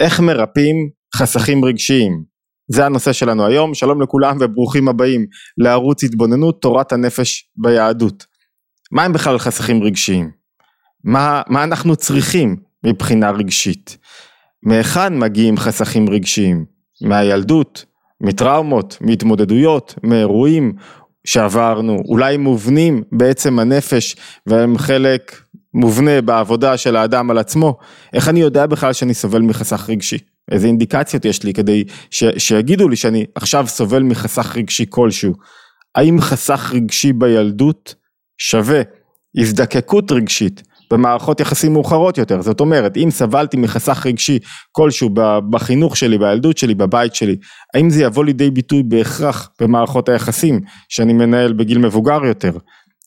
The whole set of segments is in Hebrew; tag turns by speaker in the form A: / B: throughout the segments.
A: איך מרפאים חסכים רגשיים? זה הנושא שלנו היום, שלום לכולם וברוכים הבאים לערוץ התבוננות תורת הנפש ביהדות. מה הם בכלל חסכים רגשיים? מה, מה אנחנו צריכים מבחינה רגשית? מהיכן מגיעים חסכים רגשיים? מהילדות, מטראומות, מהתמודדויות, מאירועים שעברנו, אולי מובנים בעצם הנפש והם חלק מובנה בעבודה של האדם על עצמו, איך אני יודע בכלל שאני סובל מחסך רגשי? איזה אינדיקציות יש לי כדי ש, שיגידו לי שאני עכשיו סובל מחסך רגשי כלשהו? האם חסך רגשי בילדות שווה הזדקקות רגשית במערכות יחסים מאוחרות יותר, זאת אומרת אם סבלתי מחסך רגשי כלשהו בחינוך שלי, בילדות שלי, בבית שלי, האם זה יבוא לידי ביטוי בהכרח במערכות היחסים שאני מנהל בגיל מבוגר יותר?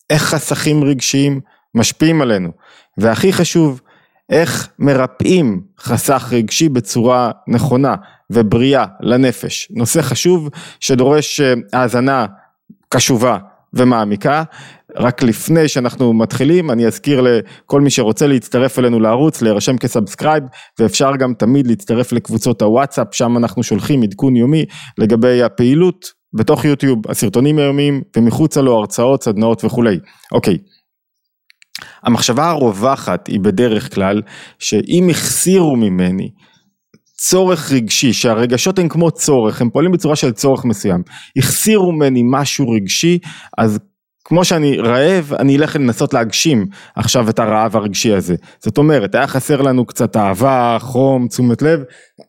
A: איך חסכים רגשיים משפיעים עלינו. והכי חשוב, איך מרפאים חסך רגשי בצורה נכונה ובריאה לנפש. נושא חשוב שדורש אה, האזנה קשובה ומעמיקה. רק לפני שאנחנו מתחילים אני אזכיר לכל מי שרוצה להצטרף אלינו לערוץ להירשם כ subscribe ואפשר גם תמיד להצטרף לקבוצות הוואטסאפ שם אנחנו שולחים עדכון יומי לגבי הפעילות בתוך יוטיוב הסרטונים היומיים ומחוצה לו הרצאות סדנאות וכולי. אוקיי המחשבה הרווחת היא בדרך כלל שאם החסירו ממני צורך רגשי, שהרגשות הם כמו צורך, הם פועלים בצורה של צורך מסוים, החסירו ממני משהו רגשי, אז כמו שאני רעב, אני אלך לנסות להגשים עכשיו את הרעב הרגשי הזה. זאת אומרת, היה חסר לנו קצת אהבה, חום, תשומת לב,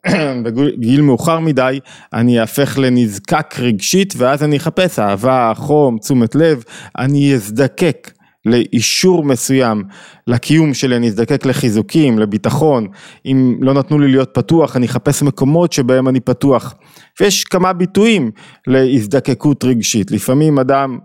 A: בגיל מאוחר מדי, אני אהפך לנזקק רגשית, ואז אני אחפש אהבה, חום, תשומת לב, אני אזדקק לאישור מסוים לקיום שלי, אני אזדקק לחיזוקים, לביטחון, אם לא נתנו לי להיות פתוח, אני אחפש מקומות שבהם אני פתוח. ויש כמה ביטויים להזדקקות רגשית, לפעמים אדם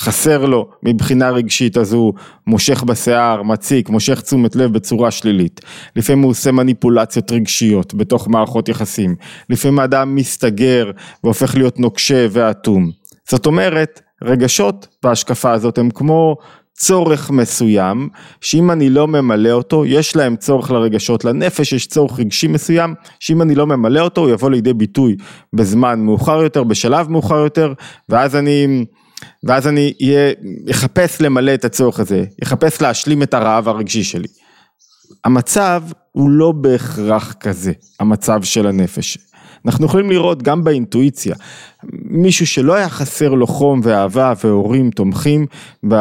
A: חסר לו מבחינה רגשית אז הוא מושך בשיער, מציק, מושך תשומת לב בצורה שלילית. לפעמים הוא עושה מניפולציות רגשיות בתוך מערכות יחסים. לפעמים האדם מסתגר והופך להיות נוקשה ואטום. זאת אומרת, רגשות בהשקפה הזאת הם כמו צורך מסוים, שאם אני לא ממלא אותו, יש להם צורך לרגשות, לנפש יש צורך רגשי מסוים, שאם אני לא ממלא אותו, הוא יבוא לידי ביטוי בזמן מאוחר יותר, בשלב מאוחר יותר, ואז אני, ואז אני יהיה, אחפש למלא את הצורך הזה, אחפש להשלים את הרעב הרגשי שלי. המצב הוא לא בהכרח כזה, המצב של הנפש. אנחנו יכולים לראות גם באינטואיציה, מישהו שלא היה חסר לו חום ואהבה והורים תומכים ב,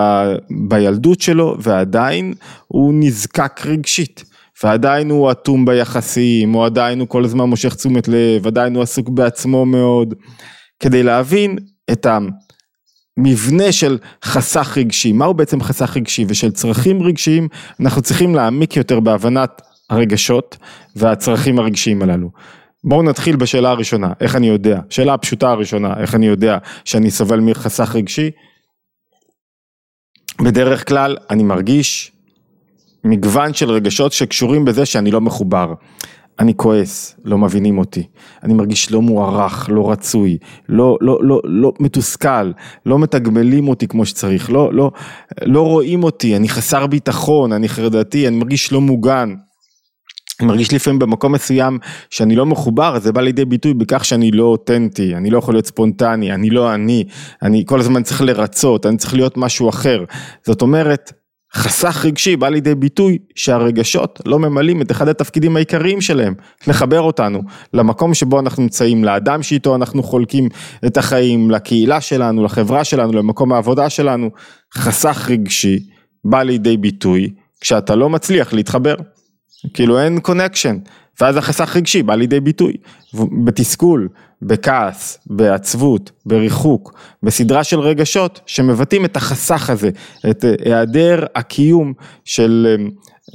A: בילדות שלו ועדיין הוא נזקק רגשית. ועדיין הוא אטום ביחסים, או עדיין הוא כל הזמן מושך תשומת לב, עדיין הוא עסוק בעצמו מאוד, כדי להבין את המבנה של חסך רגשי, מהו בעצם חסך רגשי ושל צרכים רגשיים, אנחנו צריכים להעמיק יותר בהבנת הרגשות והצרכים הרגשיים הללו. בואו נתחיל בשאלה הראשונה, איך אני יודע, שאלה הפשוטה הראשונה, איך אני יודע שאני סובל מחסך רגשי? בדרך כלל אני מרגיש מגוון של רגשות שקשורים בזה שאני לא מחובר. אני כועס, לא מבינים אותי, אני מרגיש לא מוערך, לא רצוי, לא, לא, לא, לא מתוסכל, לא מתגמלים אותי כמו שצריך, לא, לא, לא רואים אותי, אני חסר ביטחון, אני חרדתי, אני מרגיש לא מוגן. מרגיש לפעמים במקום מסוים שאני לא מחובר, זה בא לידי ביטוי בכך שאני לא אותנטי, אני לא יכול להיות ספונטני, אני לא אני, אני כל הזמן צריך לרצות, אני צריך להיות משהו אחר. זאת אומרת, חסך רגשי בא לידי ביטוי שהרגשות לא ממלאים את אחד התפקידים העיקריים שלהם, לחבר אותנו למקום שבו אנחנו נמצאים, לאדם שאיתו אנחנו חולקים את החיים, לקהילה שלנו, לחברה שלנו, למקום העבודה שלנו. חסך רגשי בא לידי ביטוי כשאתה לא מצליח להתחבר. כאילו אין קונקשן, ואז החסך רגשי בא לידי ביטוי, בתסכול, בכעס, בעצבות, בריחוק, בסדרה של רגשות שמבטאים את החסך הזה, את אה, היעדר הקיום של, אה,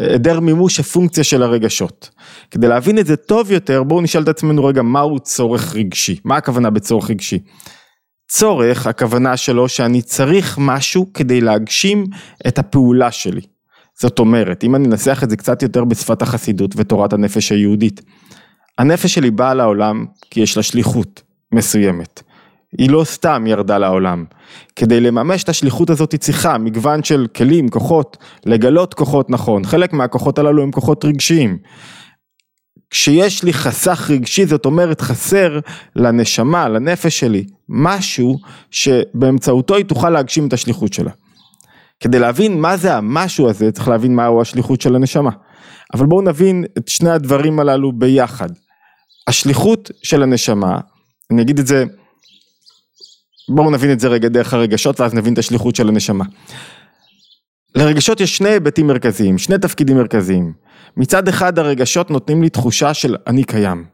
A: היעדר מימוש הפונקציה של הרגשות. כדי להבין את זה טוב יותר בואו נשאל את עצמנו רגע מהו צורך רגשי, מה הכוונה בצורך רגשי? צורך הכוונה שלו שאני צריך משהו כדי להגשים את הפעולה שלי. זאת אומרת, אם אני אנסח את זה קצת יותר בשפת החסידות ותורת הנפש היהודית, הנפש שלי באה לעולם כי יש לה שליחות מסוימת. היא לא סתם ירדה לעולם. כדי לממש את השליחות הזאת היא צריכה מגוון של כלים, כוחות, לגלות כוחות נכון. חלק מהכוחות הללו הם כוחות רגשיים. כשיש לי חסך רגשי, זאת אומרת חסר לנשמה, לנפש שלי, משהו שבאמצעותו היא תוכל להגשים את השליחות שלה. כדי להבין מה זה המשהו הזה, צריך להבין מהו השליחות של הנשמה. אבל בואו נבין את שני הדברים הללו ביחד. השליחות של הנשמה, אני אגיד את זה, בואו נבין את זה רגע דרך הרגשות ואז נבין את השליחות של הנשמה. לרגשות יש שני היבטים מרכזיים, שני תפקידים מרכזיים. מצד אחד הרגשות נותנים לי תחושה של אני קיים.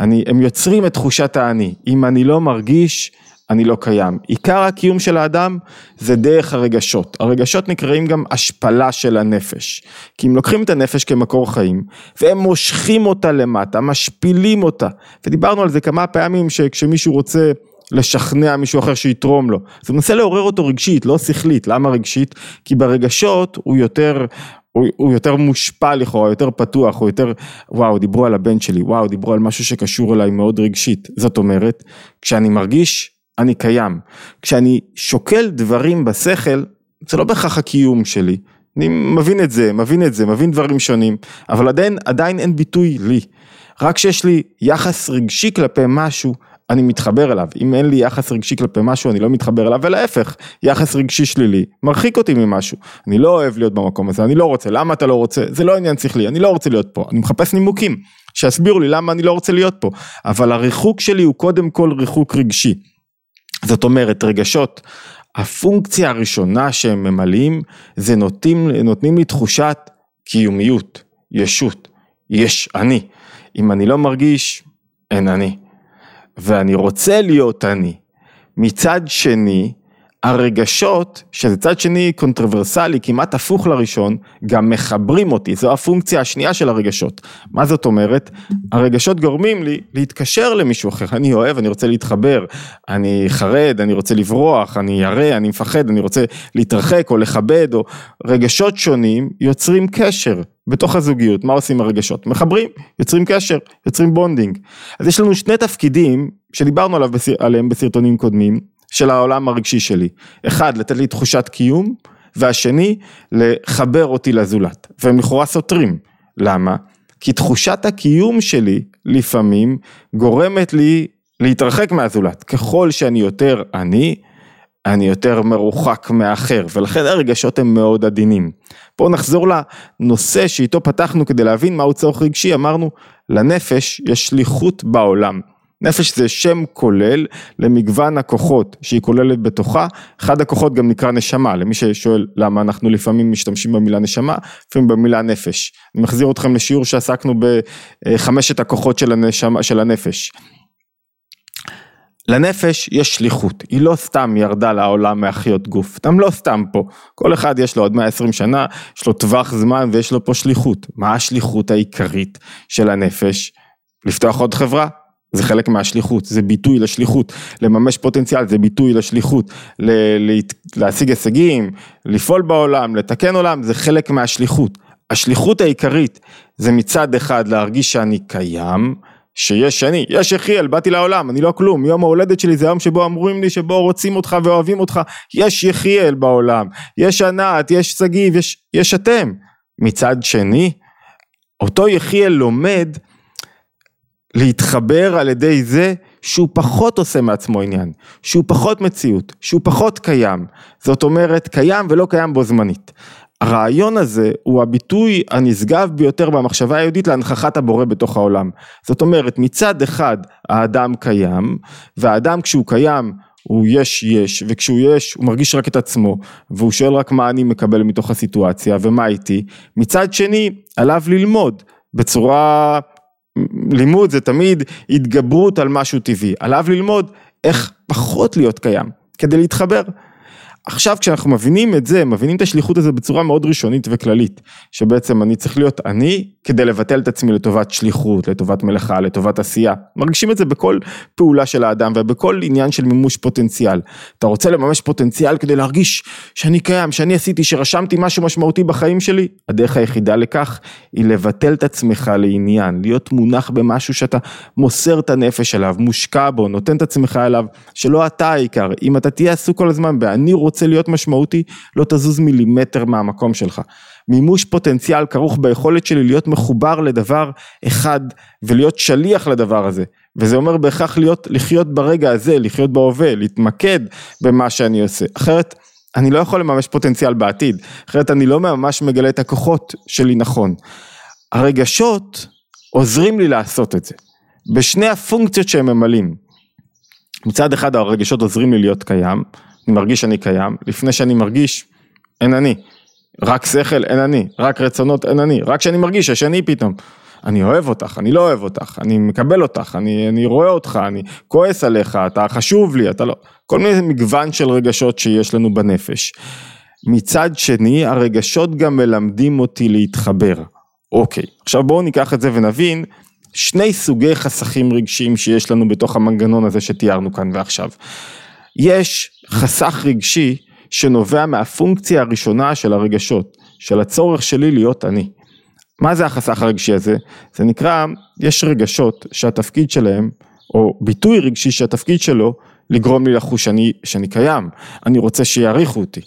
A: אני, הם יוצרים את תחושת האני. אם אני לא מרגיש, אני לא קיים. עיקר הקיום של האדם זה דרך הרגשות. הרגשות נקראים גם השפלה של הנפש. כי אם לוקחים את הנפש כמקור חיים, והם מושכים אותה למטה, משפילים אותה. ודיברנו על זה כמה פעמים שכשמישהו רוצה לשכנע מישהו אחר שיתרום לו. אז הוא מנסה לעורר אותו רגשית, לא שכלית. למה רגשית? כי ברגשות הוא יותר, הוא, הוא יותר מושפע לכאורה, יותר פתוח, הוא יותר, וואו, דיברו על הבן שלי, וואו, דיברו על משהו שקשור אליי מאוד רגשית. זאת אומרת, כשאני מרגיש, אני קיים. כשאני שוקל דברים בשכל, זה לא בהכרח הקיום שלי. אני מבין את זה, מבין את זה, מבין דברים שונים, אבל עדיין, עדיין אין ביטוי לי. רק כשיש לי יחס רגשי כלפי משהו, אני מתחבר אליו, אם אין לי יחס רגשי כלפי משהו אני לא מתחבר אליו ולהפך, יחס רגשי שלילי מרחיק אותי ממשהו, אני לא אוהב להיות במקום הזה, אני לא רוצה, למה אתה לא רוצה, זה לא עניין שכלי, אני לא רוצה להיות פה, אני מחפש נימוקים, שיסבירו לי למה אני לא רוצה להיות פה, אבל הריחוק שלי הוא קודם כל ריחוק רגשי, זאת אומרת רגשות, הפונקציה הראשונה שהם ממלאים זה נותנים, נותנים לי תחושת קיומיות, ישות, יש אני, אם אני לא מרגיש, אין אני. ואני רוצה להיות אני. מצד שני, הרגשות, שזה צד שני קונטרוברסלי, כמעט הפוך לראשון, גם מחברים אותי, זו הפונקציה השנייה של הרגשות. מה זאת אומרת? הרגשות גורמים לי להתקשר למישהו אחר, אני אוהב, אני רוצה להתחבר, אני חרד, אני רוצה לברוח, אני ירא, אני מפחד, אני רוצה להתרחק או לכבד, או רגשות שונים יוצרים קשר בתוך הזוגיות, מה עושים הרגשות? מחברים, יוצרים קשר, יוצרים bonding. אז יש לנו שני תפקידים שדיברנו עליו, עליהם בסרטונים קודמים, של העולם הרגשי שלי. אחד, לתת לי תחושת קיום, והשני, לחבר אותי לזולת. והם לכאורה סותרים. למה? כי תחושת הקיום שלי לפעמים גורמת לי להתרחק מהזולת. ככל שאני יותר אני, אני יותר מרוחק מאחר, ולכן הרגשות הם מאוד עדינים. בואו נחזור לנושא שאיתו פתחנו כדי להבין מהו צורך רגשי, אמרנו, לנפש יש שליחות בעולם. נפש זה שם כולל למגוון הכוחות שהיא כוללת בתוכה, אחד הכוחות גם נקרא נשמה, למי ששואל למה אנחנו לפעמים משתמשים במילה נשמה, לפעמים במילה נפש. אני מחזיר אתכם לשיעור שעסקנו בחמשת הכוחות של, הנשמה, של הנפש. לנפש יש שליחות, היא לא סתם ירדה לעולם מהחיות גוף, אתם לא סתם פה, כל אחד יש לו עוד 120 שנה, יש לו טווח זמן ויש לו פה שליחות. מה השליחות העיקרית של הנפש? לפתוח עוד חברה, זה חלק מהשליחות, זה ביטוי לשליחות, לממש פוטנציאל זה ביטוי לשליחות, ל- להשיג הישגים, לפעול בעולם, לתקן עולם, זה חלק מהשליחות. השליחות העיקרית זה מצד אחד להרגיש שאני קיים, שיש אני, יש יחיאל, באתי לעולם, אני לא כלום, יום ההולדת שלי זה היום שבו אמורים לי שבו רוצים אותך ואוהבים אותך, יש יחיאל בעולם, יש ענת, יש שגיב, יש, יש אתם. מצד שני, אותו יחיאל לומד להתחבר על ידי זה שהוא פחות עושה מעצמו עניין, שהוא פחות מציאות, שהוא פחות קיים, זאת אומרת קיים ולא קיים בו זמנית. הרעיון הזה הוא הביטוי הנשגב ביותר במחשבה היהודית להנכחת הבורא בתוך העולם. זאת אומרת מצד אחד האדם קיים והאדם כשהוא קיים הוא יש יש וכשהוא יש הוא מרגיש רק את עצמו והוא שואל רק מה אני מקבל מתוך הסיטואציה ומה איתי מצד שני עליו ללמוד בצורה לימוד זה תמיד התגברות על משהו טבעי, עליו ללמוד איך פחות להיות קיים, כדי להתחבר. עכשיו כשאנחנו מבינים את זה, מבינים את השליחות הזו בצורה מאוד ראשונית וכללית, שבעצם אני צריך להיות אני כדי לבטל את עצמי לטובת שליחות, לטובת מלאכה, לטובת עשייה. מרגישים את זה בכל פעולה של האדם ובכל עניין של מימוש פוטנציאל. אתה רוצה לממש פוטנציאל כדי להרגיש שאני קיים, שאני עשיתי, שרשמתי משהו משמעותי בחיים שלי? הדרך היחידה לכך היא לבטל את עצמך לעניין, להיות מונח במשהו שאתה מוסר את הנפש אליו, מושקע בו, נותן את עצמך אליו, שלא אתה העיקר. אם אתה תהיה עסוק כל הזמן ב"אני להיות משמעותי", לא תזוז מילימטר מהמקום שלך. מימוש פוטנציאל כרוך ביכולת שלי להיות מחובר לדבר אחד ולהיות שליח לדבר הזה. וזה אומר בהכרח להיות, לחיות ברגע הזה, לחיות בהווה, להתמקד במה שאני עושה. אחרת אני לא יכול לממש פוטנציאל בעתיד, אחרת אני לא ממש מגלה את הכוחות שלי נכון. הרגשות עוזרים לי לעשות את זה, בשני הפונקציות שהם ממלאים. מצד אחד הרגשות עוזרים לי להיות קיים, מרגיש שאני קיים, לפני שאני מרגיש, אין אני. רק שכל, אין אני. רק רצונות, אין אני. רק כשאני מרגיש, יש אני פתאום. אני אוהב אותך, אני לא אוהב אותך, אני מקבל אותך, אני, אני רואה אותך, אני כועס עליך, אתה חשוב לי, אתה לא... כל מיני מגוון של רגשות שיש לנו בנפש. מצד שני, הרגשות גם מלמדים אותי להתחבר. אוקיי, עכשיו בואו ניקח את זה ונבין שני סוגי חסכים רגשיים שיש לנו בתוך המנגנון הזה שתיארנו כאן ועכשיו. יש חסך רגשי שנובע מהפונקציה הראשונה של הרגשות, של הצורך שלי להיות אני. מה זה החסך הרגשי הזה? זה נקרא, יש רגשות שהתפקיד שלהם, או ביטוי רגשי שהתפקיד שלו, לגרום לי לחוש שאני, שאני קיים, אני רוצה שיעריכו אותי.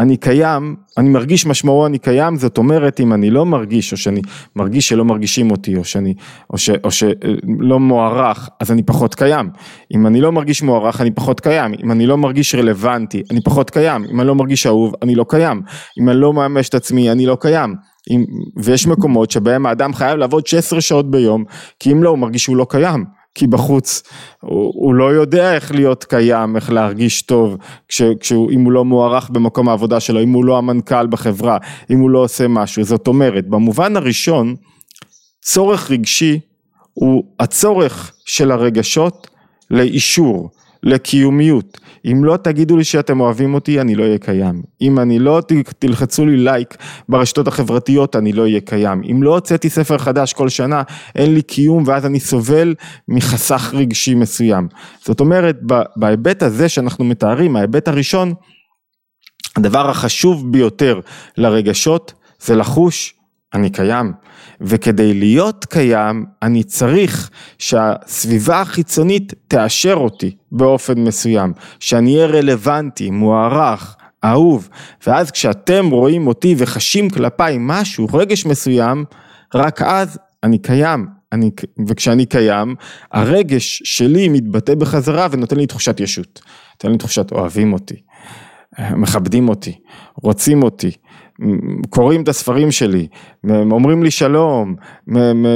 A: אני קיים, אני מרגיש משמעו אני קיים, זאת אומרת אם אני לא מרגיש, או שאני מרגיש שלא מרגישים אותי, או שאני, או, ש, או שלא מוערך, אז אני פחות קיים. אם אני לא מרגיש מוערך, אני פחות קיים. אם אני לא מרגיש רלוונטי, אני פחות קיים. אם אני לא מרגיש אהוב, אני לא קיים. אם אני לא מממש את עצמי, אני לא קיים. אם, ויש מקומות שבהם האדם חייב לעבוד 16 שעות ביום, כי אם לא, הוא מרגיש שהוא לא קיים. כי בחוץ הוא, הוא לא יודע איך להיות קיים, איך להרגיש טוב, כש, כשהוא, אם הוא לא מוערך במקום העבודה שלו, אם הוא לא המנכ"ל בחברה, אם הוא לא עושה משהו. זאת אומרת, במובן הראשון, צורך רגשי הוא הצורך של הרגשות לאישור, לקיומיות. אם לא תגידו לי שאתם אוהבים אותי, אני לא אהיה קיים. אם אני לא תלחצו לי לייק ברשתות החברתיות, אני לא אהיה קיים. אם לא הוצאתי ספר חדש כל שנה, אין לי קיום ואז אני סובל מחסך רגשי מסוים. זאת אומרת, בהיבט הזה שאנחנו מתארים, ההיבט הראשון, הדבר החשוב ביותר לרגשות זה לחוש אני קיים. וכדי להיות קיים, אני צריך שהסביבה החיצונית תאשר אותי באופן מסוים, שאני אהיה רלוונטי, מוערך, אהוב, ואז כשאתם רואים אותי וחשים כלפיי משהו, רגש מסוים, רק אז אני קיים, אני, וכשאני קיים, הרגש שלי מתבטא בחזרה ונותן לי תחושת ישות, נותן לי תחושת אוהבים אותי, מכבדים אותי, רוצים אותי, קוראים את הספרים שלי, אומרים לי שלום,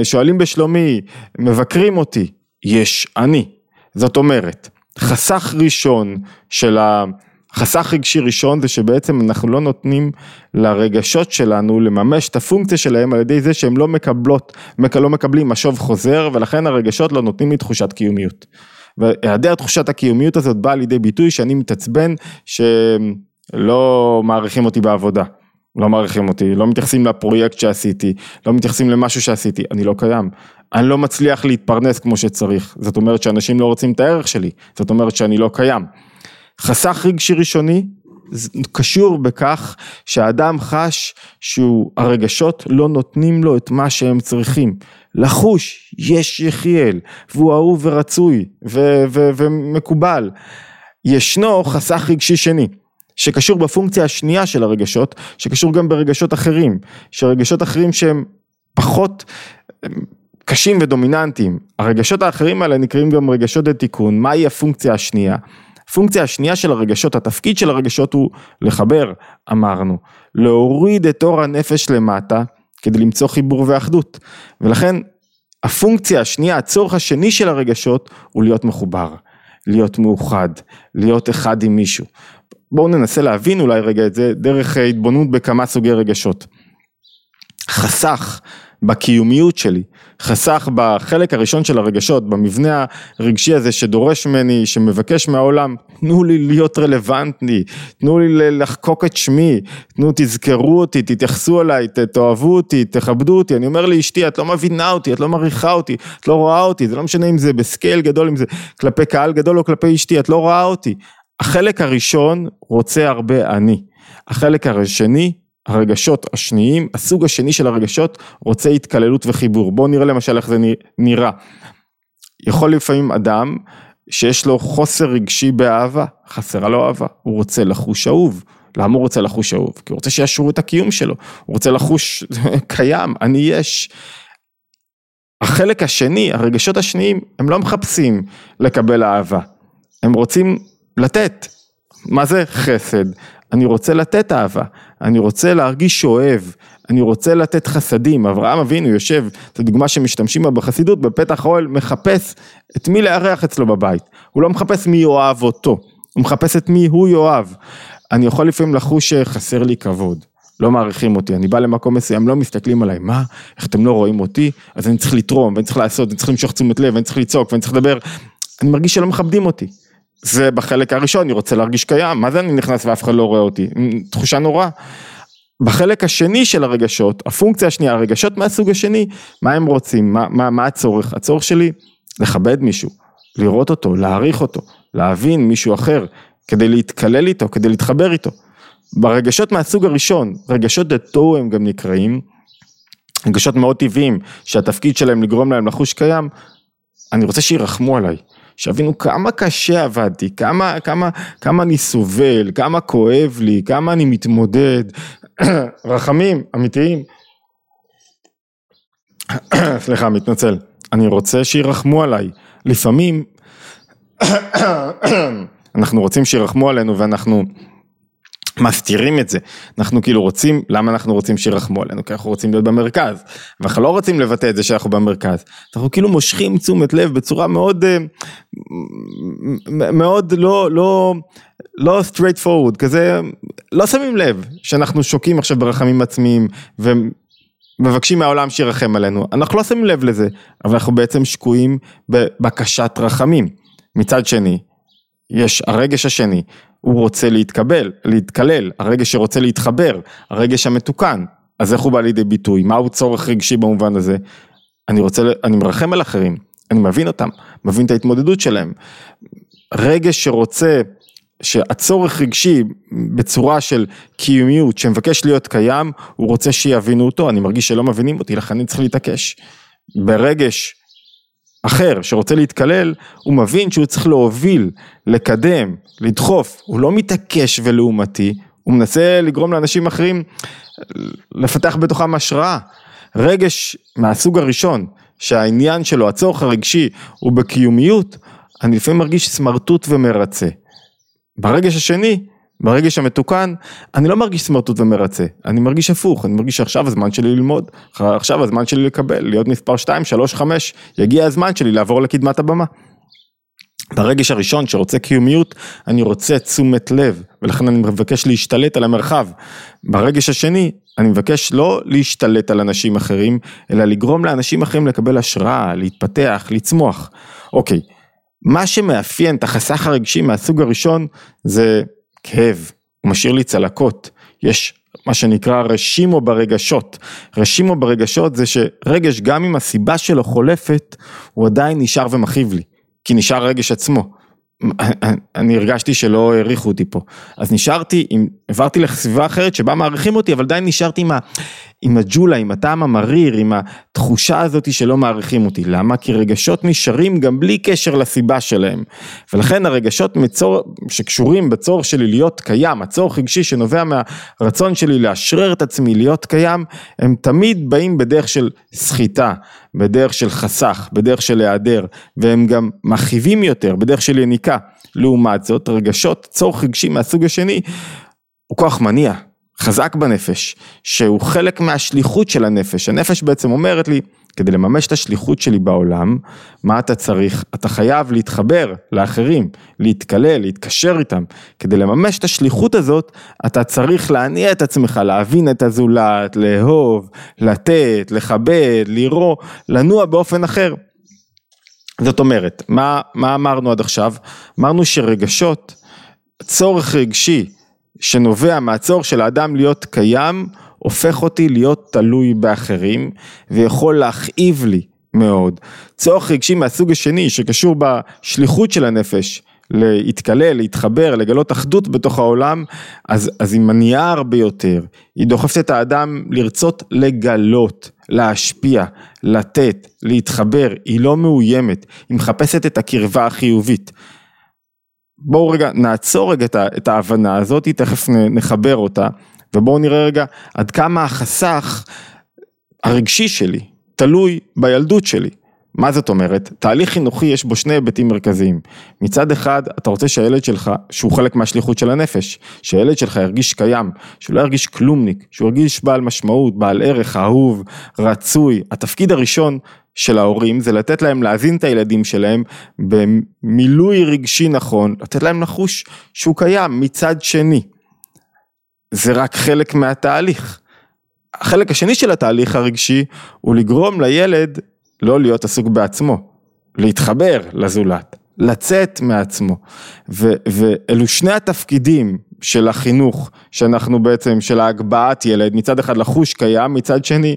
A: שואלים בשלומי, מבקרים אותי, יש אני. זאת אומרת, חסך ראשון של ה... חסך רגשי ראשון זה שבעצם אנחנו לא נותנים לרגשות שלנו לממש את הפונקציה שלהם על ידי זה שהם לא מקבלות, לא מקבלים משוב חוזר ולכן הרגשות לא נותנים לי תחושת קיומיות. והיעדר תחושת הקיומיות הזאת באה לידי ביטוי שאני מתעצבן שלא מעריכים אותי בעבודה. לא מעריכים אותי, לא מתייחסים לפרויקט שעשיתי, לא מתייחסים למשהו שעשיתי, אני לא קיים. אני לא מצליח להתפרנס כמו שצריך, זאת אומרת שאנשים לא רוצים את הערך שלי, זאת אומרת שאני לא קיים. חסך רגשי ראשוני קשור בכך שהאדם חש שהרגשות לא נותנים לו את מה שהם צריכים. לחוש, יש יחיאל, והוא אהוב ורצוי ומקובל. ישנו חסך רגשי שני. שקשור בפונקציה השנייה של הרגשות, שקשור גם ברגשות אחרים, שרגשות אחרים שהם פחות קשים ודומיננטיים. הרגשות האחרים האלה נקראים גם רגשות לתיקון, מהי הפונקציה השנייה? הפונקציה השנייה של הרגשות, התפקיד של הרגשות הוא לחבר, אמרנו, להוריד את אור הנפש למטה כדי למצוא חיבור ואחדות. ולכן הפונקציה השנייה, הצורך השני של הרגשות הוא להיות מחובר, להיות מאוחד, להיות אחד עם מישהו. בואו ננסה להבין אולי רגע את זה דרך התבוננות בכמה סוגי רגשות. חסך בקיומיות שלי, חסך בחלק הראשון של הרגשות, במבנה הרגשי הזה שדורש ממני, שמבקש מהעולם, תנו לי להיות רלוונטי, תנו לי לחקוק את שמי, תנו תזכרו אותי, תתייחסו אליי, תאהבו אותי, תכבדו אותי, אני אומר לאשתי, את לא מבינה אותי, את לא מעריכה אותי, את לא רואה אותי, זה לא משנה אם זה בסקייל גדול, אם זה כלפי קהל גדול או כלפי אשתי, את לא רואה אותי, החלק הראשון רוצה הרבה אני, החלק השני, הרגשות השניים, הסוג השני של הרגשות רוצה התקללות וחיבור. בואו נראה למשל איך זה נראה. יכול לפעמים אדם שיש לו חוסר רגשי באהבה, חסרה לו אהבה, הוא רוצה לחוש אהוב, למה הוא רוצה לחוש אהוב? כי הוא רוצה שיאשרו את הקיום שלו, הוא רוצה לחוש קיים, אני יש. החלק השני, הרגשות השניים, הם לא מחפשים לקבל אהבה, הם רוצים לתת. מה זה חסד? אני רוצה לתת אהבה, אני רוצה להרגיש אוהב, אני רוצה לתת חסדים, אברהם אבינו יושב, זו דוגמה שמשתמשים בה בחסידות, בפתח אוהל מחפש את מי לארח אצלו בבית, הוא לא מחפש מי יאהב אותו, הוא מחפש את מי הוא יאהב, אני יכול לפעמים לחוש שחסר לי כבוד, לא מעריכים אותי, אני בא למקום מסוים, לא מסתכלים עליי, מה, איך אתם לא רואים אותי, אז אני צריך לתרום, ואני צריך לעשות, אני צריך למשוך תשומת לב, ואני צריך לצעוק, ואני צריך לדבר, אני מרגיש שלא מכבדים אותי. זה בחלק הראשון, אני רוצה להרגיש קיים, מה זה אני נכנס ואף אחד לא רואה אותי, תחושה נורא. בחלק השני של הרגשות, הפונקציה השנייה, הרגשות מהסוג השני, מה הם רוצים, מה, מה, מה הצורך? הצורך שלי לכבד מישהו, לראות אותו, להעריך אותו, להבין מישהו אחר, כדי להתקלל איתו, כדי להתחבר איתו. ברגשות מהסוג הראשון, רגשות דתו הם גם נקראים, רגשות מאוד טבעיים, שהתפקיד שלהם לגרום להם לחוש קיים, אני רוצה שירחמו עליי, שיבינו כמה קשה עבדתי, כמה, כמה, כמה אני סובל, כמה כואב לי, כמה אני מתמודד, רחמים אמיתיים. סליחה, מתנצל. אני רוצה שירחמו עליי. לפעמים אנחנו רוצים שירחמו עלינו ואנחנו מסתירים את זה, אנחנו כאילו רוצים, למה אנחנו רוצים שירחמו עלינו? כי אנחנו רוצים להיות במרכז, ואנחנו לא רוצים לבטא את זה שאנחנו במרכז, אנחנו כאילו מושכים תשומת לב בצורה מאוד, אה, מאוד לא, לא, לא straight forward, כזה, לא שמים לב שאנחנו שוקים עכשיו ברחמים עצמיים, ומבקשים מהעולם שירחם עלינו, אנחנו לא שמים לב לזה, אבל אנחנו בעצם שקועים בבקשת רחמים. מצד שני, יש הרגש השני, הוא רוצה להתקבל, להתקלל, הרגש שרוצה להתחבר, הרגש המתוקן, אז איך הוא בא לידי ביטוי, מהו צורך רגשי במובן הזה? אני רוצה, אני מרחם על אחרים, אני מבין אותם, מבין את ההתמודדות שלהם. רגש שרוצה, שהצורך רגשי בצורה של קיומיות, שמבקש להיות קיים, הוא רוצה שיבינו אותו, אני מרגיש שלא מבינים אותי, לכן אני צריך להתעקש. ברגש אחר שרוצה להתקלל, הוא מבין שהוא צריך להוביל, לקדם, לדחוף, הוא לא מתעקש ולעומתי, הוא מנסה לגרום לאנשים אחרים לפתח בתוכם השראה. רגש מהסוג הראשון, שהעניין שלו, הצורך הרגשי, הוא בקיומיות, אני לפעמים מרגיש סמרטוט ומרצה. ברגש השני, ברגש המתוקן, אני לא מרגיש סמרטוט ומרצה, אני מרגיש הפוך, אני מרגיש שעכשיו הזמן שלי ללמוד, עכשיו הזמן שלי לקבל, להיות מספר 2, 3, 5, יגיע הזמן שלי לעבור לקדמת הבמה. ברגש הראשון שרוצה קיומיות, אני רוצה תשומת לב, ולכן אני מבקש להשתלט על המרחב. ברגש השני, אני מבקש לא להשתלט על אנשים אחרים, אלא לגרום לאנשים אחרים לקבל השראה, להתפתח, לצמוח. אוקיי, מה שמאפיין את החסך הרגשי מהסוג הראשון זה כאב, הוא משאיר לי צלקות, יש מה שנקרא רשימו ברגשות, רשימו ברגשות זה שרגש גם אם הסיבה שלו חולפת, הוא עדיין נשאר ומכאיב לי, כי נשאר רגש עצמו. אני הרגשתי שלא העריכו אותי פה, אז נשארתי, עברתי לסביבה אחרת שבה מעריכים אותי, אבל עדיין נשארתי עם, ה, עם הג'ולה, עם הטעם המריר, עם התחושה הזאת שלא מעריכים אותי, למה? כי רגשות נשארים גם בלי קשר לסיבה שלהם, ולכן הרגשות מצור, שקשורים בצורך שלי להיות קיים, הצורך רגשי שנובע מהרצון שלי לאשרר את עצמי, להיות קיים, הם תמיד באים בדרך של סחיטה, בדרך של חסך, בדרך של היעדר, והם גם מכאיבים יותר, בדרך של יניקה. לעומת זאת, רגשות, צורך רגשי מהסוג השני, הוא כוח מניע, חזק בנפש, שהוא חלק מהשליחות של הנפש. הנפש בעצם אומרת לי, כדי לממש את השליחות שלי בעולם, מה אתה צריך? אתה חייב להתחבר לאחרים, להתקלל, להתקשר איתם. כדי לממש את השליחות הזאת, אתה צריך להניע את עצמך, להבין את הזולת, לאהוב, לתת, לכבד, לראות, לנוע באופן אחר. זאת אומרת, מה, מה אמרנו עד עכשיו? אמרנו שרגשות, צורך רגשי שנובע מהצורך של האדם להיות קיים, הופך אותי להיות תלוי באחרים ויכול להכאיב לי מאוד. צורך רגשי מהסוג השני שקשור בשליחות של הנפש, להתקלל, להתחבר, לגלות אחדות בתוך העולם, אז, אז היא מניעה הרבה יותר, היא דוחפת את האדם לרצות לגלות, להשפיע, לתת, להתחבר, היא לא מאוימת, היא מחפשת את הקרבה החיובית. בואו רגע נעצור רגע את ההבנה הזאת, תכף נחבר אותה, ובואו נראה רגע עד כמה החסך הרגשי שלי תלוי בילדות שלי. מה זאת אומרת? תהליך חינוכי יש בו שני היבטים מרכזיים. מצד אחד, אתה רוצה שהילד שלך, שהוא חלק מהשליחות של הנפש, שהילד שלך ירגיש קיים, שהוא לא ירגיש כלומניק, שהוא ירגיש בעל משמעות, בעל ערך, אהוב, רצוי. התפקיד הראשון של ההורים זה לתת להם להזין את הילדים שלהם במילוי רגשי נכון, לתת להם לחוש שהוא קיים מצד שני. זה רק חלק מהתהליך. החלק השני של התהליך הרגשי הוא לגרום לילד לא להיות עסוק בעצמו, להתחבר לזולת, לצאת מעצמו. ו, ואלו שני התפקידים של החינוך, שאנחנו בעצם, של ההגבהת ילד, מצד אחד לחוש קיים, מצד שני,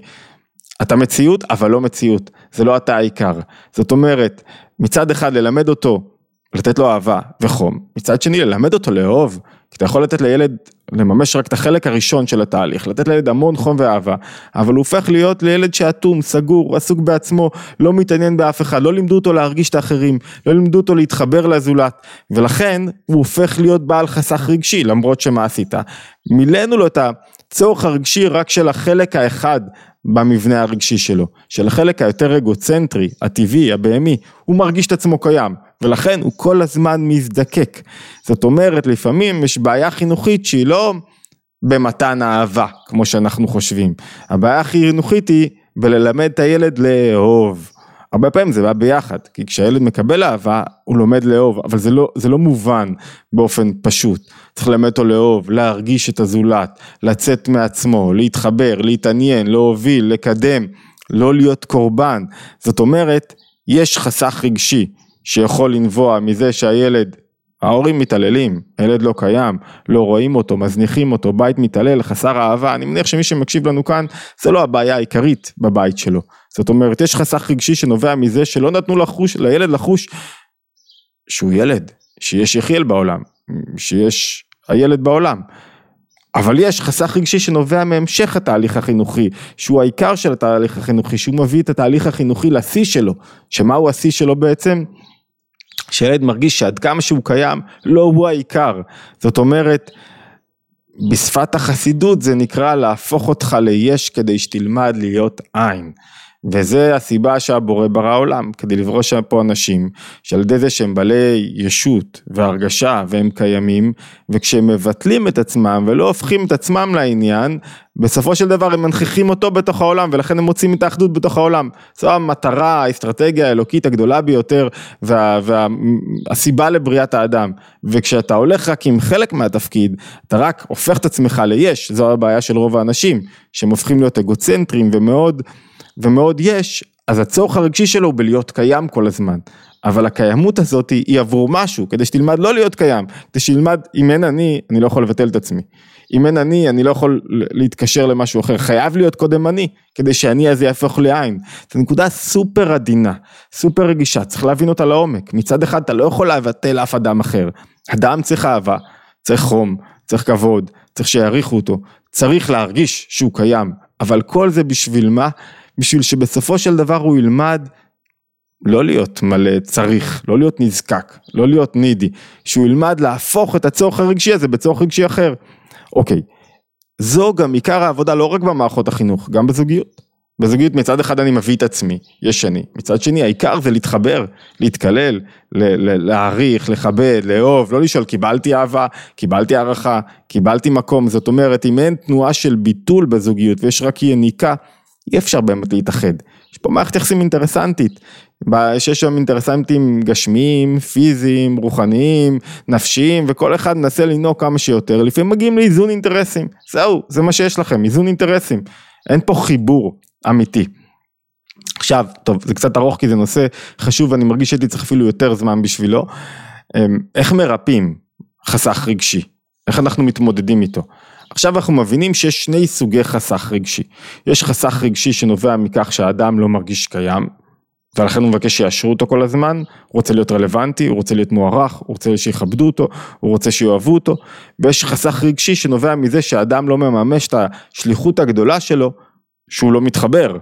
A: אתה מציאות, אבל לא מציאות, זה לא אתה העיקר. זאת אומרת, מצד אחד ללמד אותו, לתת לו אהבה וחום, מצד שני ללמד אותו לאהוב, כי אתה יכול לתת לילד לממש רק את החלק הראשון של התהליך, לתת לילד המון חום ואהבה, אבל הוא הופך להיות לילד שאטום, סגור, עסוק בעצמו, לא מתעניין באף אחד, לא לימדו אותו להרגיש את האחרים, לא לימדו אותו להתחבר לזולת, ולכן הוא הופך להיות בעל חסך רגשי, למרות שמה עשית? מילאנו לו את הצורך הרגשי רק של החלק האחד במבנה הרגשי שלו, של החלק היותר אגוצנטרי, הטבעי, הבהמי, הוא מרגיש את עצמו קיים, ולכן הוא כל הזמן מזדקק. זאת אומרת, לפעמים יש בעיה חינוכית שהיא לא במתן אהבה, כמו שאנחנו חושבים. הבעיה החינוכית היא בללמד את הילד לאהוב. הרבה פעמים זה בא ביחד, כי כשהילד מקבל אהבה, הוא לומד לאהוב, אבל זה לא, זה לא מובן באופן פשוט. צריך ללמד אותו לאהוב, להרגיש את הזולת, לצאת מעצמו, להתחבר, להתעניין, להוביל, לקדם, לא להיות קורבן. זאת אומרת, יש חסך רגשי שיכול לנבוע מזה שהילד ההורים מתעללים, הילד לא קיים, לא רואים אותו, מזניחים אותו, בית מתעלל, חסר אהבה, אני מניח שמי שמקשיב לנו כאן, זה לא הבעיה העיקרית בבית שלו. זאת אומרת, יש חסך רגשי שנובע מזה שלא נתנו לחוש, לילד לחוש שהוא ילד, שיש יחיאל בעולם, שיש הילד בעולם. אבל יש חסך רגשי שנובע מהמשך התהליך החינוכי, שהוא העיקר של התהליך החינוכי, שהוא מביא את התהליך החינוכי לשיא שלו, שמהו השיא שלו בעצם? שילד מרגיש שעד כמה שהוא קיים, לא הוא העיקר. זאת אומרת, בשפת החסידות זה נקרא להפוך אותך ליש כדי שתלמד להיות עין. וזה הסיבה שהבורא ברא עולם, כדי לברוש פה אנשים, שעל ידי זה שהם בעלי ישות והרגשה והם קיימים, וכשהם מבטלים את עצמם ולא הופכים את עצמם לעניין, בסופו של דבר הם מנכיחים אותו בתוך העולם, ולכן הם מוצאים את האחדות בתוך העולם. זו המטרה, האסטרטגיה האלוקית הגדולה ביותר, והסיבה וה, לבריאת האדם. וכשאתה הולך רק עם חלק מהתפקיד, אתה רק הופך את עצמך ליש, זו הבעיה של רוב האנשים, שהם הופכים להיות אגוצנטרים ומאוד... ומאוד יש, אז הצורך הרגשי שלו הוא בלהיות קיים כל הזמן. אבל הקיימות הזאת היא עבור משהו, כדי שתלמד לא להיות קיים, כדי שתלמד, אם אין אני, אני לא יכול לבטל את עצמי. אם אין אני, אני לא יכול להתקשר למשהו אחר, חייב להיות קודם אני, כדי שאני הזה יהפוך לעין. זו נקודה סופר עדינה, סופר רגישה, צריך להבין אותה לעומק. מצד אחד אתה לא יכול לבטל אף אדם אחר. אדם צריך אהבה, צריך חום, צריך כבוד, צריך שיעריכו אותו, צריך להרגיש שהוא קיים, אבל כל זה בשביל מה? בשביל שבסופו של דבר הוא ילמד לא להיות מלא צריך, לא להיות נזקק, לא להיות נידי, שהוא ילמד להפוך את הצורך הרגשי הזה בצורך רגשי אחר. אוקיי, זו גם עיקר העבודה לא רק במערכות החינוך, גם בזוגיות. בזוגיות מצד אחד אני מביא את עצמי, יש אני, מצד שני העיקר זה להתחבר, להתקלל, להעריך, לכבד, לאהוב, לא לשאול קיבלתי אהבה, קיבלתי הערכה, קיבלתי מקום, זאת אומרת אם אין תנועה של ביטול בזוגיות ויש רק יניקה, אי אפשר באמת להתאחד. יש פה מערכת יחסים אינטרסנטית, שיש שם אינטרסנטים גשמיים, פיזיים, רוחניים, נפשיים, וכל אחד מנסה לנהוג כמה שיותר, לפעמים מגיעים לאיזון אינטרסים, זהו, זה מה שיש לכם, איזון אינטרסים, אין פה חיבור אמיתי. עכשיו, טוב, זה קצת ארוך כי זה נושא חשוב, אני מרגיש שהייתי צריך אפילו יותר זמן בשבילו. אמ, איך מרפאים חסך רגשי? איך אנחנו מתמודדים איתו? עכשיו אנחנו מבינים שיש שני סוגי חסך רגשי. יש חסך רגשי שנובע מכך שהאדם לא מרגיש קיים, ולכן הוא מבקש שיאשרו אותו כל הזמן, הוא רוצה להיות רלוונטי, הוא רוצה להיות מוערך, הוא רוצה שיכבדו אותו, הוא רוצה שיאהבו אותו, ויש חסך רגשי שנובע מזה שהאדם לא מממש את השליחות הגדולה שלו, שהוא לא מתחבר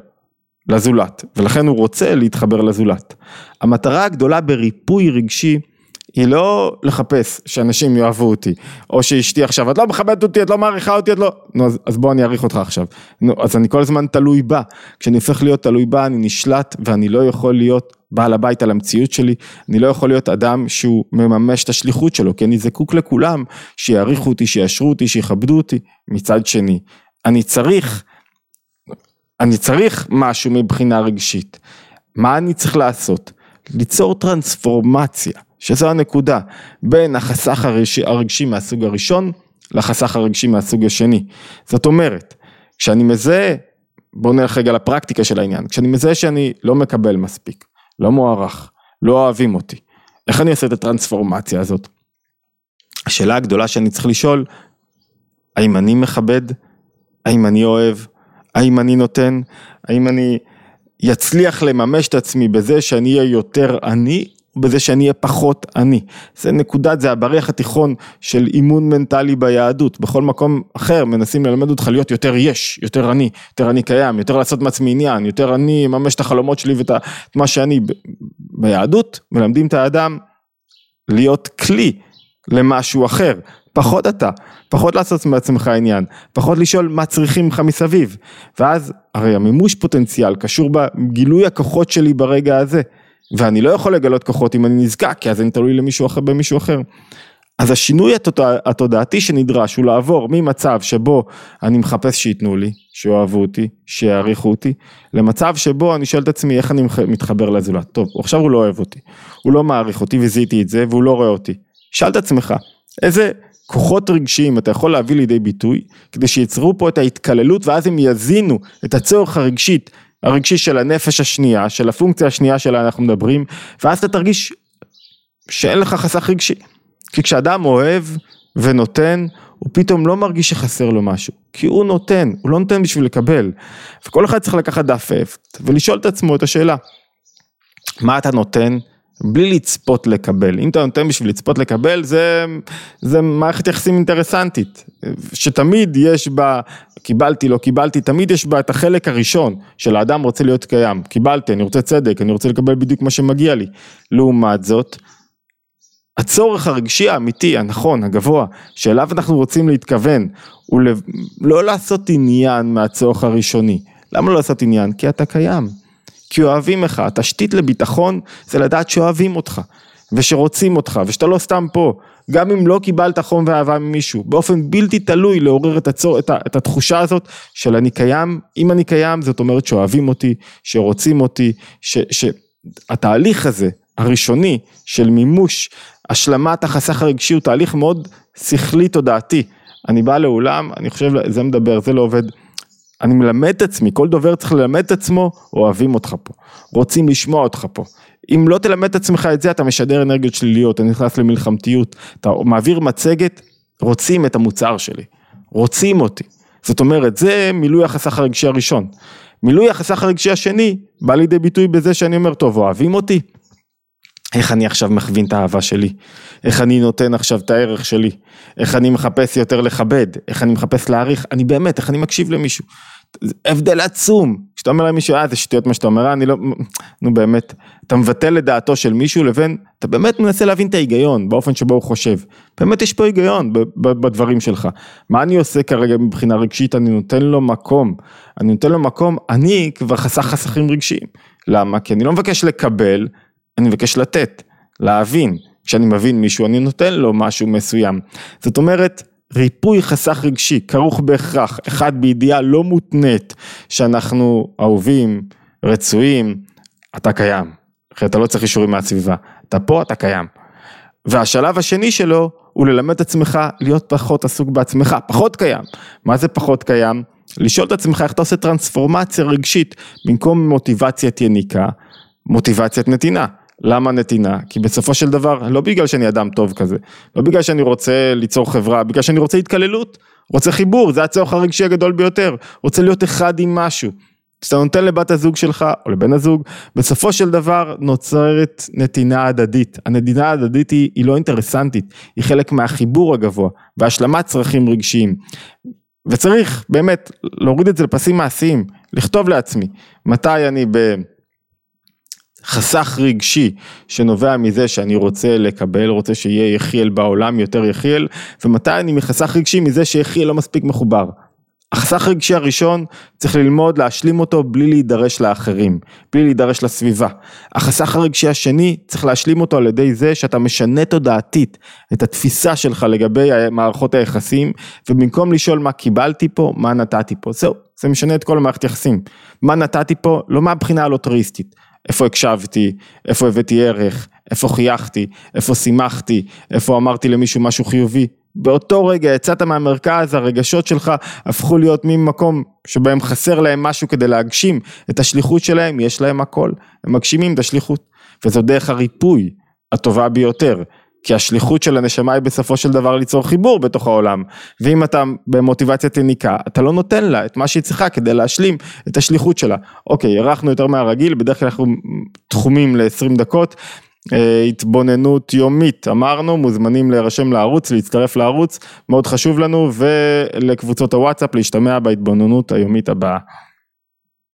A: לזולת, ולכן הוא רוצה להתחבר לזולת. המטרה הגדולה בריפוי רגשי היא לא לחפש שאנשים יאהבו אותי, או שאשתי עכשיו, את לא מכבדת אותי, את לא מעריכה אותי, את לא... נו, אז, אז בוא אני אעריך אותך עכשיו. נו, אז אני כל הזמן תלוי בה. כשאני הופך להיות תלוי בה, אני נשלט, ואני לא יכול להיות בעל הבית על המציאות שלי, אני לא יכול להיות אדם שהוא מממש את השליחות שלו, כי אני זקוק לכולם שיעריכו אותי, שיאשרו אותי, שיכבדו אותי. מצד שני, אני צריך, אני צריך משהו מבחינה רגשית. מה אני צריך לעשות? ליצור טרנספורמציה, שזו הנקודה, בין החסך הרגשי מהסוג הראשון לחסך הרגשי מהסוג השני. זאת אומרת, כשאני מזהה, בואו נלך רגע לפרקטיקה של העניין, כשאני מזהה שאני לא מקבל מספיק, לא מוערך, לא אוהבים אותי, איך אני עושה את הטרנספורמציה הזאת? השאלה הגדולה שאני צריך לשאול, האם אני מכבד? האם אני אוהב? האם אני נותן? האם אני יצליח לממש את עצמי בזה שאני אהיה יותר אני, בזה שאני אהיה פחות אני. זה נקודת, זה הבריח התיכון של אימון מנטלי ביהדות. בכל מקום אחר מנסים ללמד אותך להיות יותר יש, יותר אני, יותר אני קיים, יותר לעשות מעצמי עניין, יותר אני מממש את החלומות שלי ואת מה שאני. ביהדות מלמדים את האדם להיות כלי למשהו אחר, פחות אתה, פחות לעשות מעצמך עניין, פחות לשאול מה צריכים לך מסביב, ואז הרי המימוש פוטנציאל קשור בגילוי הכוחות שלי ברגע הזה, ואני לא יכול לגלות כוחות אם אני נזקק, כי אז אני תלוי למישהו אחר במישהו אחר. אז השינוי התודעתי שנדרש הוא לעבור ממצב שבו אני מחפש שייתנו לי, שאוהבו אותי, שיעריכו אותי, למצב שבו אני שואל את עצמי איך אני מתחבר לזולת. טוב, עכשיו הוא לא אוהב אותי, הוא לא מעריך אותי וזיהיתי את זה והוא לא רואה אותי. שאל את עצמך, איזה כוחות רגשיים אתה יכול להביא לידי ביטוי, כדי שיצרו פה את ההתקללות ואז הם יזינו את הצורך הרגשית, הרגשי של הנפש השנייה, של הפונקציה השנייה שלה אנחנו מדברים, ואז אתה תרגיש שאין לך חסך רגשי. כי כשאדם אוהב ונותן, הוא פתאום לא מרגיש שחסר לו משהו, כי הוא נותן, הוא לא נותן בשביל לקבל. וכל אחד צריך לקחת דף עט ולשאול את עצמו את השאלה, מה אתה נותן? בלי לצפות לקבל, אם אתה נותן בשביל לצפות לקבל זה, זה מערכת יחסים אינטרסנטית, שתמיד יש בה, קיבלתי, לא קיבלתי, תמיד יש בה את החלק הראשון של האדם רוצה להיות קיים, קיבלתי, אני רוצה צדק, אני רוצה לקבל בדיוק מה שמגיע לי, לעומת זאת, הצורך הרגשי האמיתי, הנכון, הגבוה, שאליו אנחנו רוצים להתכוון, הוא לא לעשות עניין מהצורך הראשוני, למה לא לעשות עניין? כי אתה קיים. כי אוהבים לך, התשתית לביטחון זה לדעת שאוהבים אותך, ושרוצים אותך, ושאתה לא סתם פה, גם אם לא קיבלת חום ואהבה ממישהו, באופן בלתי תלוי לעורר את, הצור, את, ה, את התחושה הזאת של אני קיים, אם אני קיים זאת אומרת שאוהבים אותי, שרוצים אותי, ש, שהתהליך הזה, הראשוני של מימוש השלמת החסך הרגשי הוא תהליך מאוד שכלי תודעתי. אני בא לאולם, אני חושב, זה מדבר, זה לא עובד. אני מלמד את עצמי, כל דובר צריך ללמד את עצמו, אוהבים אותך פה, רוצים לשמוע אותך פה. אם לא תלמד את עצמך את זה, אתה משדר אנרגיות שליליות, אתה נכנס למלחמתיות, אתה מעביר מצגת, רוצים את המוצר שלי, רוצים אותי. זאת אומרת, זה מילוי החסך הרגשי הראשון. מילוי החסך הרגשי השני, בא לידי ביטוי בזה שאני אומר, טוב, אוהבים אותי? איך אני עכשיו מכווין את האהבה שלי, איך אני נותן עכשיו את הערך שלי, איך אני מחפש יותר לכבד, איך אני מחפש להעריך, אני באמת, איך אני מקשיב למישהו. הבדל עצום, כשאתה אומר למישהו, אה זה שטויות מה שאתה אומר, אני לא, נו באמת, אתה מבטל את דעתו של מישהו לבין, אתה באמת מנסה להבין את ההיגיון באופן שבו הוא חושב, באמת יש פה היגיון בדברים שלך, מה אני עושה כרגע מבחינה רגשית, אני נותן לו מקום, אני נותן לו מקום, אני כבר חסך חסכים רגשיים, למה? כי אני לא מבקש לקבל, אני מבקש לתת, להבין, כשאני מבין מישהו אני נותן לו משהו מסוים. זאת אומרת, ריפוי חסך רגשי כרוך בהכרח, אחד בידיעה לא מותנית שאנחנו אהובים, רצויים, אתה קיים, אחרי אתה לא צריך אישורים מהסביבה, אתה פה אתה קיים. והשלב השני שלו הוא ללמד את עצמך להיות פחות עסוק בעצמך, פחות קיים. מה זה פחות קיים? לשאול את עצמך איך אתה עושה טרנספורמציה רגשית במקום מוטיבציית יניקה, מוטיבציית נתינה. למה נתינה? כי בסופו של דבר, לא בגלל שאני אדם טוב כזה, לא בגלל שאני רוצה ליצור חברה, בגלל שאני רוצה התקללות, רוצה חיבור, זה הצורך הרגשי הגדול ביותר, רוצה להיות אחד עם משהו. כשאתה נותן לבת הזוג שלך או לבן הזוג, בסופו של דבר נוצרת נתינה הדדית. הנתינה ההדדית היא, היא לא אינטרסנטית, היא חלק מהחיבור הגבוה והשלמת צרכים רגשיים. וצריך באמת להוריד את זה לפסים מעשיים, לכתוב לעצמי, מתי אני ב... חסך רגשי שנובע מזה שאני רוצה לקבל, רוצה שיהיה יחיאל בעולם יותר יחיאל, ומתי אני מחסך רגשי מזה שיחיאל לא מספיק מחובר. החסך רגשי הראשון צריך ללמוד להשלים אותו בלי להידרש לאחרים, בלי להידרש לסביבה. החסך הרגשי השני צריך להשלים אותו על ידי זה שאתה משנה תודעתית את התפיסה שלך לגבי מערכות היחסים, ובמקום לשאול מה קיבלתי פה, מה נתתי פה, זהו, זה משנה את כל המערכת יחסים. מה נתתי פה, לא מהבחינה הלוטריסטית. איפה הקשבתי, איפה הבאתי ערך, איפה חייכתי, איפה שימחתי, איפה אמרתי למישהו משהו חיובי. באותו רגע יצאת מהמרכז, הרגשות שלך הפכו להיות ממקום שבהם חסר להם משהו כדי להגשים את השליחות שלהם, יש להם הכל, הם מגשימים את השליחות. וזו דרך הריפוי הטובה ביותר. כי השליחות של הנשמה היא בסופו של דבר ליצור חיבור בתוך העולם, ואם אתה במוטיבציית יניקה, אתה לא נותן לה את מה שהיא צריכה כדי להשלים את השליחות שלה. אוקיי, הארכנו יותר מהרגיל, בדרך כלל אנחנו תחומים ל-20 דקות. אה, התבוננות יומית, אמרנו, מוזמנים להירשם לערוץ, להצטרף לערוץ, מאוד חשוב לנו, ולקבוצות הוואטסאפ להשתמע בהתבוננות היומית הבאה.